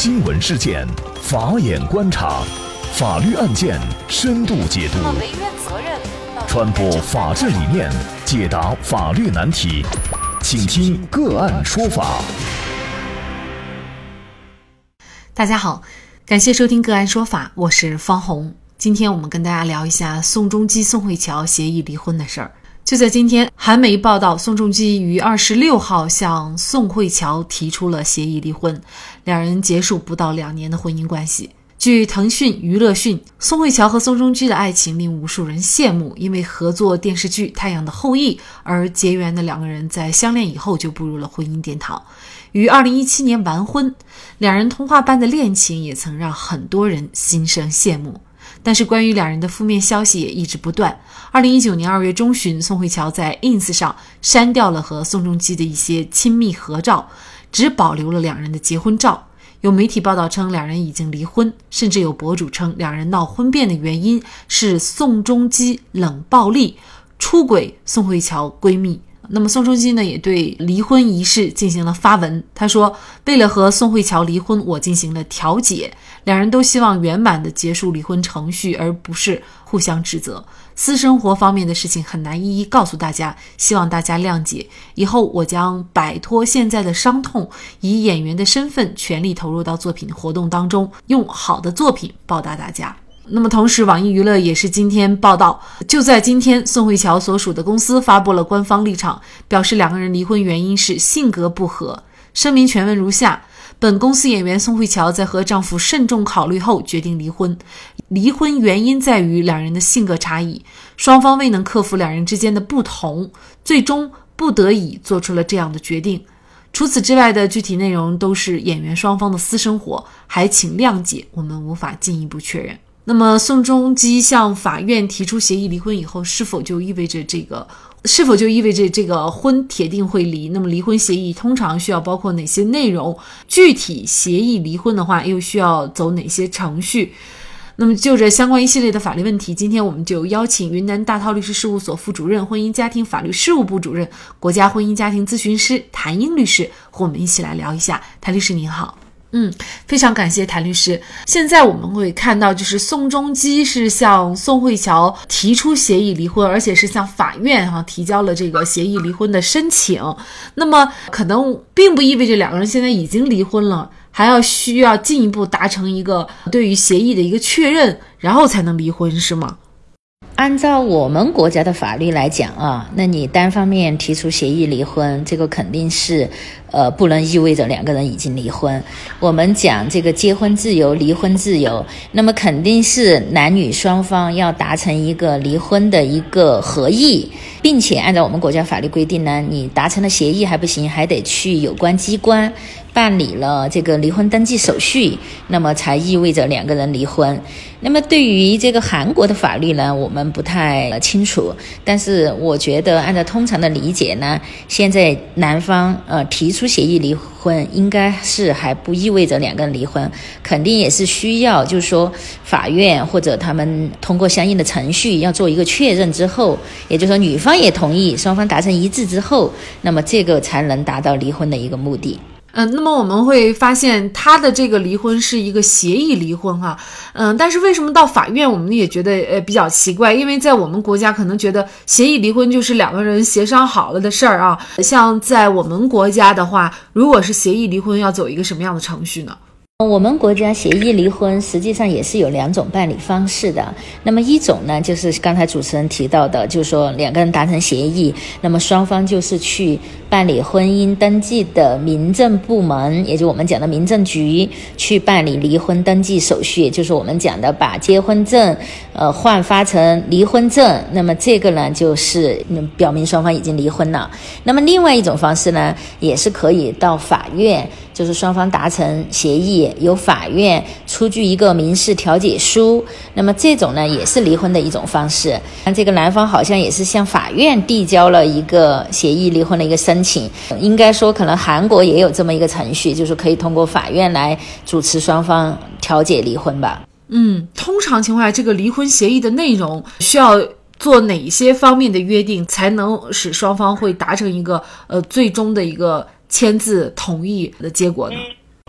新闻事件，法眼观察，法律案件深度解读，传播法治理念，解答法律难题，请听个案说法。大家好，感谢收听个案说法，我是方红。今天我们跟大家聊一下宋仲基、宋慧乔协议离婚的事儿。就在今天，韩媒报道，宋仲基于二十六号向宋慧乔提出了协议离婚，两人结束不到两年的婚姻关系。据腾讯娱乐讯，宋慧乔和宋仲基的爱情令无数人羡慕，因为合作电视剧《太阳的后裔》而结缘的两个人，在相恋以后就步入了婚姻殿堂，于二零一七年完婚。两人童话般的恋情也曾让很多人心生羡慕。但是，关于两人的负面消息也一直不断。二零一九年二月中旬，宋慧乔在 ins 上删掉了和宋仲基的一些亲密合照，只保留了两人的结婚照。有媒体报道称，两人已经离婚，甚至有博主称，两人闹婚变的原因是宋仲基冷暴力、出轨宋慧乔闺蜜。那么宋仲基呢，也对离婚一事进行了发文。他说：“为了和宋慧乔离婚，我进行了调解，两人都希望圆满的结束离婚程序，而不是互相指责。私生活方面的事情很难一一告诉大家，希望大家谅解。以后我将摆脱现在的伤痛，以演员的身份全力投入到作品活动当中，用好的作品报答大家。”那么，同时，网易娱乐也是今天报道，就在今天，宋慧乔所属的公司发布了官方立场，表示两个人离婚原因是性格不合。声明全文如下：本公司演员宋慧乔在和丈夫慎重考虑后决定离婚，离婚原因在于两人的性格差异，双方未能克服两人之间的不同，最终不得已做出了这样的决定。除此之外的具体内容都是演员双方的私生活，还请谅解，我们无法进一步确认。那么，宋仲基向法院提出协议离婚以后，是否就意味着这个？是否就意味着这个婚铁定会离？那么，离婚协议通常需要包括哪些内容？具体协议离婚的话，又需要走哪些程序？那么，就这相关一系列的法律问题，今天我们就邀请云南大韬律师事务所副主任、婚姻家庭法律事务部主任、国家婚姻家庭咨询师谭英律师和我们一起来聊一下。谭律师您好。嗯，非常感谢谭律师。现在我们会看到，就是宋仲基是向宋慧乔提出协议离婚，而且是向法院哈提交了这个协议离婚的申请。那么，可能并不意味着两个人现在已经离婚了，还要需要进一步达成一个对于协议的一个确认，然后才能离婚，是吗？按照我们国家的法律来讲啊，那你单方面提出协议离婚，这个肯定是，呃，不能意味着两个人已经离婚。我们讲这个结婚自由、离婚自由，那么肯定是男女双方要达成一个离婚的一个合意，并且按照我们国家法律规定呢，你达成了协议还不行，还得去有关机关。办理了这个离婚登记手续，那么才意味着两个人离婚。那么对于这个韩国的法律呢，我们不太清楚。但是我觉得，按照通常的理解呢，现在男方呃提出协议离婚，应该是还不意味着两个人离婚，肯定也是需要，就是说法院或者他们通过相应的程序要做一个确认之后，也就是说女方也同意，双方达成一致之后，那么这个才能达到离婚的一个目的。嗯，那么我们会发现他的这个离婚是一个协议离婚哈，嗯，但是为什么到法院我们也觉得呃比较奇怪？因为在我们国家可能觉得协议离婚就是两个人协商好了的事儿啊，像在我们国家的话，如果是协议离婚，要走一个什么样的程序呢？我们国家协议离婚实际上也是有两种办理方式的。那么一种呢，就是刚才主持人提到的，就是说两个人达成协议，那么双方就是去办理婚姻登记的民政部门，也就我们讲的民政局去办理离婚登记手续，就是我们讲的把结婚证呃换发成离婚证。那么这个呢，就是表明双方已经离婚了。那么另外一种方式呢，也是可以到法院。就是双方达成协议，由法院出具一个民事调解书，那么这种呢也是离婚的一种方式。那这个男方好像也是向法院递交了一个协议离婚的一个申申请。应该说，可能韩国也有这么一个程序，就是可以通过法院来主持双方调解离婚吧。嗯，通常情况下，这个离婚协议的内容需要做哪些方面的约定，才能使双方会达成一个呃最终的一个。签字同意的结果呢？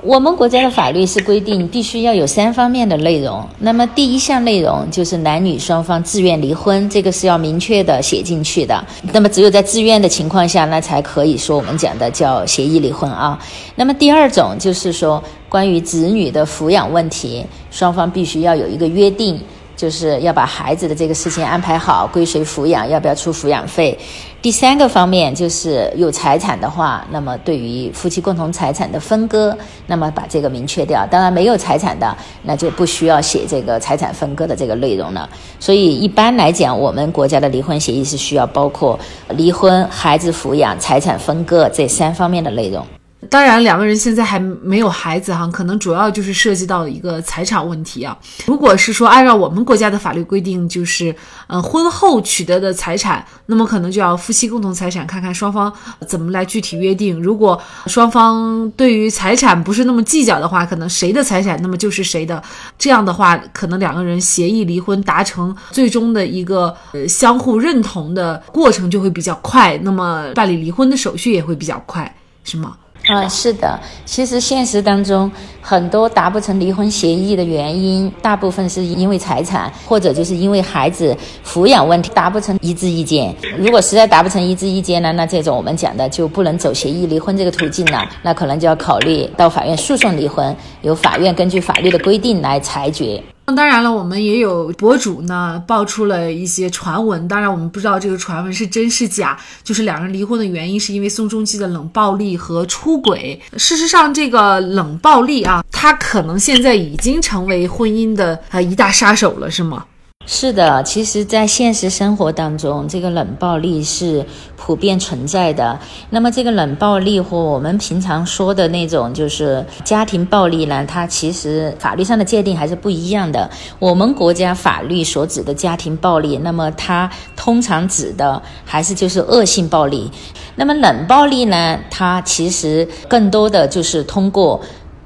我们国家的法律是规定必须要有三方面的内容。那么第一项内容就是男女双方自愿离婚，这个是要明确的写进去的。那么只有在自愿的情况下，那才可以说我们讲的叫协议离婚啊。那么第二种就是说关于子女的抚养问题，双方必须要有一个约定。就是要把孩子的这个事情安排好，归谁抚养，要不要出抚养费。第三个方面就是有财产的话，那么对于夫妻共同财产的分割，那么把这个明确掉。当然没有财产的，那就不需要写这个财产分割的这个内容了。所以一般来讲，我们国家的离婚协议是需要包括离婚、孩子抚养、财产分割这三方面的内容。当然，两个人现在还没有孩子哈，可能主要就是涉及到一个财产问题啊。如果是说按照我们国家的法律规定，就是呃婚后取得的财产，那么可能就要夫妻共同财产，看看双方怎么来具体约定。如果双方对于财产不是那么计较的话，可能谁的财产那么就是谁的。这样的话，可能两个人协议离婚，达成最终的一个呃相互认同的过程就会比较快，那么办理离婚的手续也会比较快，是吗？啊，是的，其实现实当中很多达不成离婚协议的原因，大部分是因为财产，或者就是因为孩子抚养问题达不成一致意见。如果实在达不成一致意见呢，那这种我们讲的就不能走协议离婚这个途径了，那可能就要考虑到法院诉讼离婚，由法院根据法律的规定来裁决。那当然了，我们也有博主呢爆出了一些传闻，当然我们不知道这个传闻是真是假。就是两人离婚的原因是因为宋仲基的冷暴力和出轨。事实上，这个冷暴力啊，他可能现在已经成为婚姻的呃一大杀手了，是吗？是的，其实，在现实生活当中，这个冷暴力是普遍存在的。那么，这个冷暴力和我们平常说的那种就是家庭暴力呢，它其实法律上的界定还是不一样的。我们国家法律所指的家庭暴力，那么它通常指的还是就是恶性暴力。那么，冷暴力呢，它其实更多的就是通过。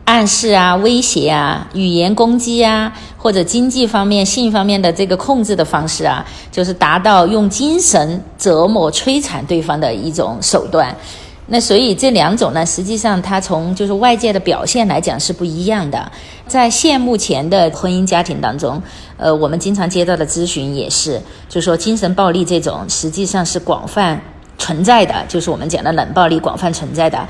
暗示啊，威胁啊，语言攻击啊，或者经济方面、性方面的这个控制的方式啊，就是达到用精神折磨、摧残对方的一种手段。那所以这两种呢，实际上它从就是外界的表现来讲是不一样的。在现目前的婚姻家庭当中，呃，我们经常接到的咨询也是，就是说精神暴力这种实际上是广泛存在的，就是我们讲的冷暴力广泛存在的。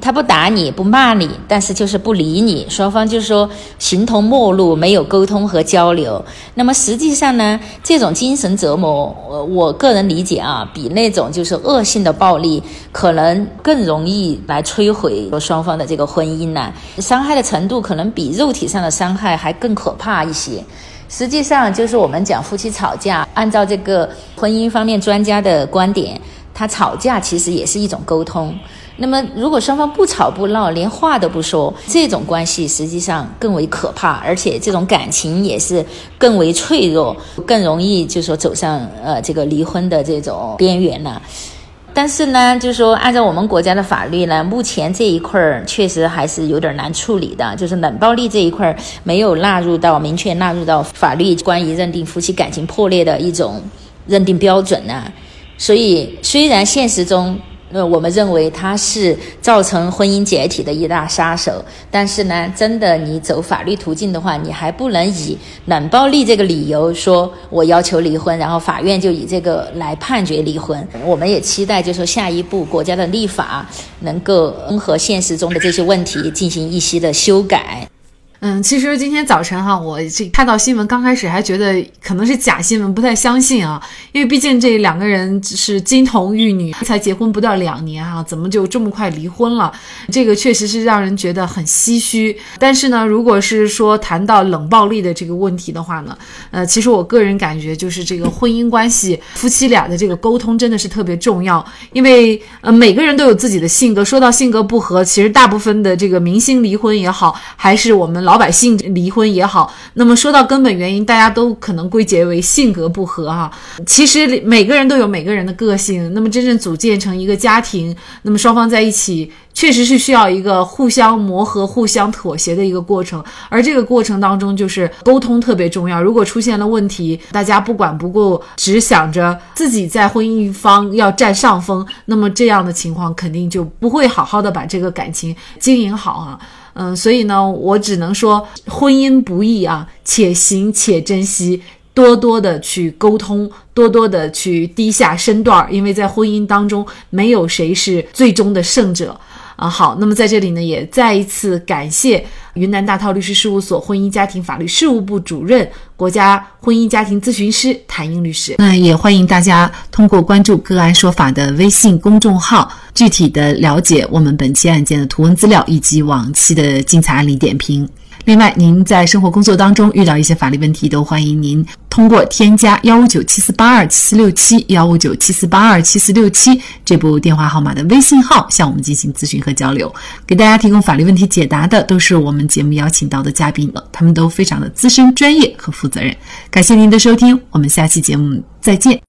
他不打你不骂你，但是就是不理你，双方就是说形同陌路，没有沟通和交流。那么实际上呢，这种精神折磨，我我个人理解啊，比那种就是恶性的暴力，可能更容易来摧毁双方的这个婚姻呢。伤害的程度可能比肉体上的伤害还更可怕一些。实际上就是我们讲夫妻吵架，按照这个婚姻方面专家的观点，他吵架其实也是一种沟通。那么，如果双方不吵不闹，连话都不说，这种关系实际上更为可怕，而且这种感情也是更为脆弱，更容易就说走上呃这个离婚的这种边缘了。但是呢，就是说按照我们国家的法律呢，目前这一块儿确实还是有点难处理的，就是冷暴力这一块儿没有纳入到明确纳入到法律关于认定夫妻感情破裂的一种认定标准呢。所以虽然现实中，那，我们认为它是造成婚姻解体的一大杀手，但是呢，真的你走法律途径的话，你还不能以冷暴力这个理由说我要求离婚，然后法院就以这个来判决离婚。我们也期待，就说下一步国家的立法能够综合现实中的这些问题进行一些的修改。嗯，其实今天早晨哈，我这看到新闻，刚开始还觉得可能是假新闻，不太相信啊，因为毕竟这两个人是金童玉女，才结婚不到两年哈，怎么就这么快离婚了？这个确实是让人觉得很唏嘘。但是呢，如果是说谈到冷暴力的这个问题的话呢，呃，其实我个人感觉就是这个婚姻关系，夫妻俩的这个沟通真的是特别重要，因为呃每个人都有自己的性格，说到性格不合，其实大部分的这个明星离婚也好，还是我们老。老百姓离婚也好，那么说到根本原因，大家都可能归结为性格不合哈。其实每个人都有每个人的个性，那么真正组建成一个家庭，那么双方在一起，确实是需要一个互相磨合、互相妥协的一个过程。而这个过程当中，就是沟通特别重要。如果出现了问题，大家不管不顾，只想着自己在婚姻一方要占上风，那么这样的情况肯定就不会好好的把这个感情经营好啊。嗯，所以呢，我只能说婚姻不易啊，且行且珍惜，多多的去沟通，多多的去低下身段儿，因为在婚姻当中，没有谁是最终的胜者。啊，好，那么在这里呢，也再一次感谢云南大韬律师事务所婚姻家庭法律事务部主任、国家婚姻家庭咨询师谭英律师。那也欢迎大家通过关注“个案说法”的微信公众号，具体的了解我们本期案件的图文资料以及往期的精彩案例点评。另外，您在生活工作当中遇到一些法律问题，都欢迎您通过添加幺五九七四八二七四六七幺五九七四八二七四六七这部电话号码的微信号向我们进行咨询和交流。给大家提供法律问题解答的都是我们节目邀请到的嘉宾了，他们都非常的资深、专业和负责任。感谢您的收听，我们下期节目再见。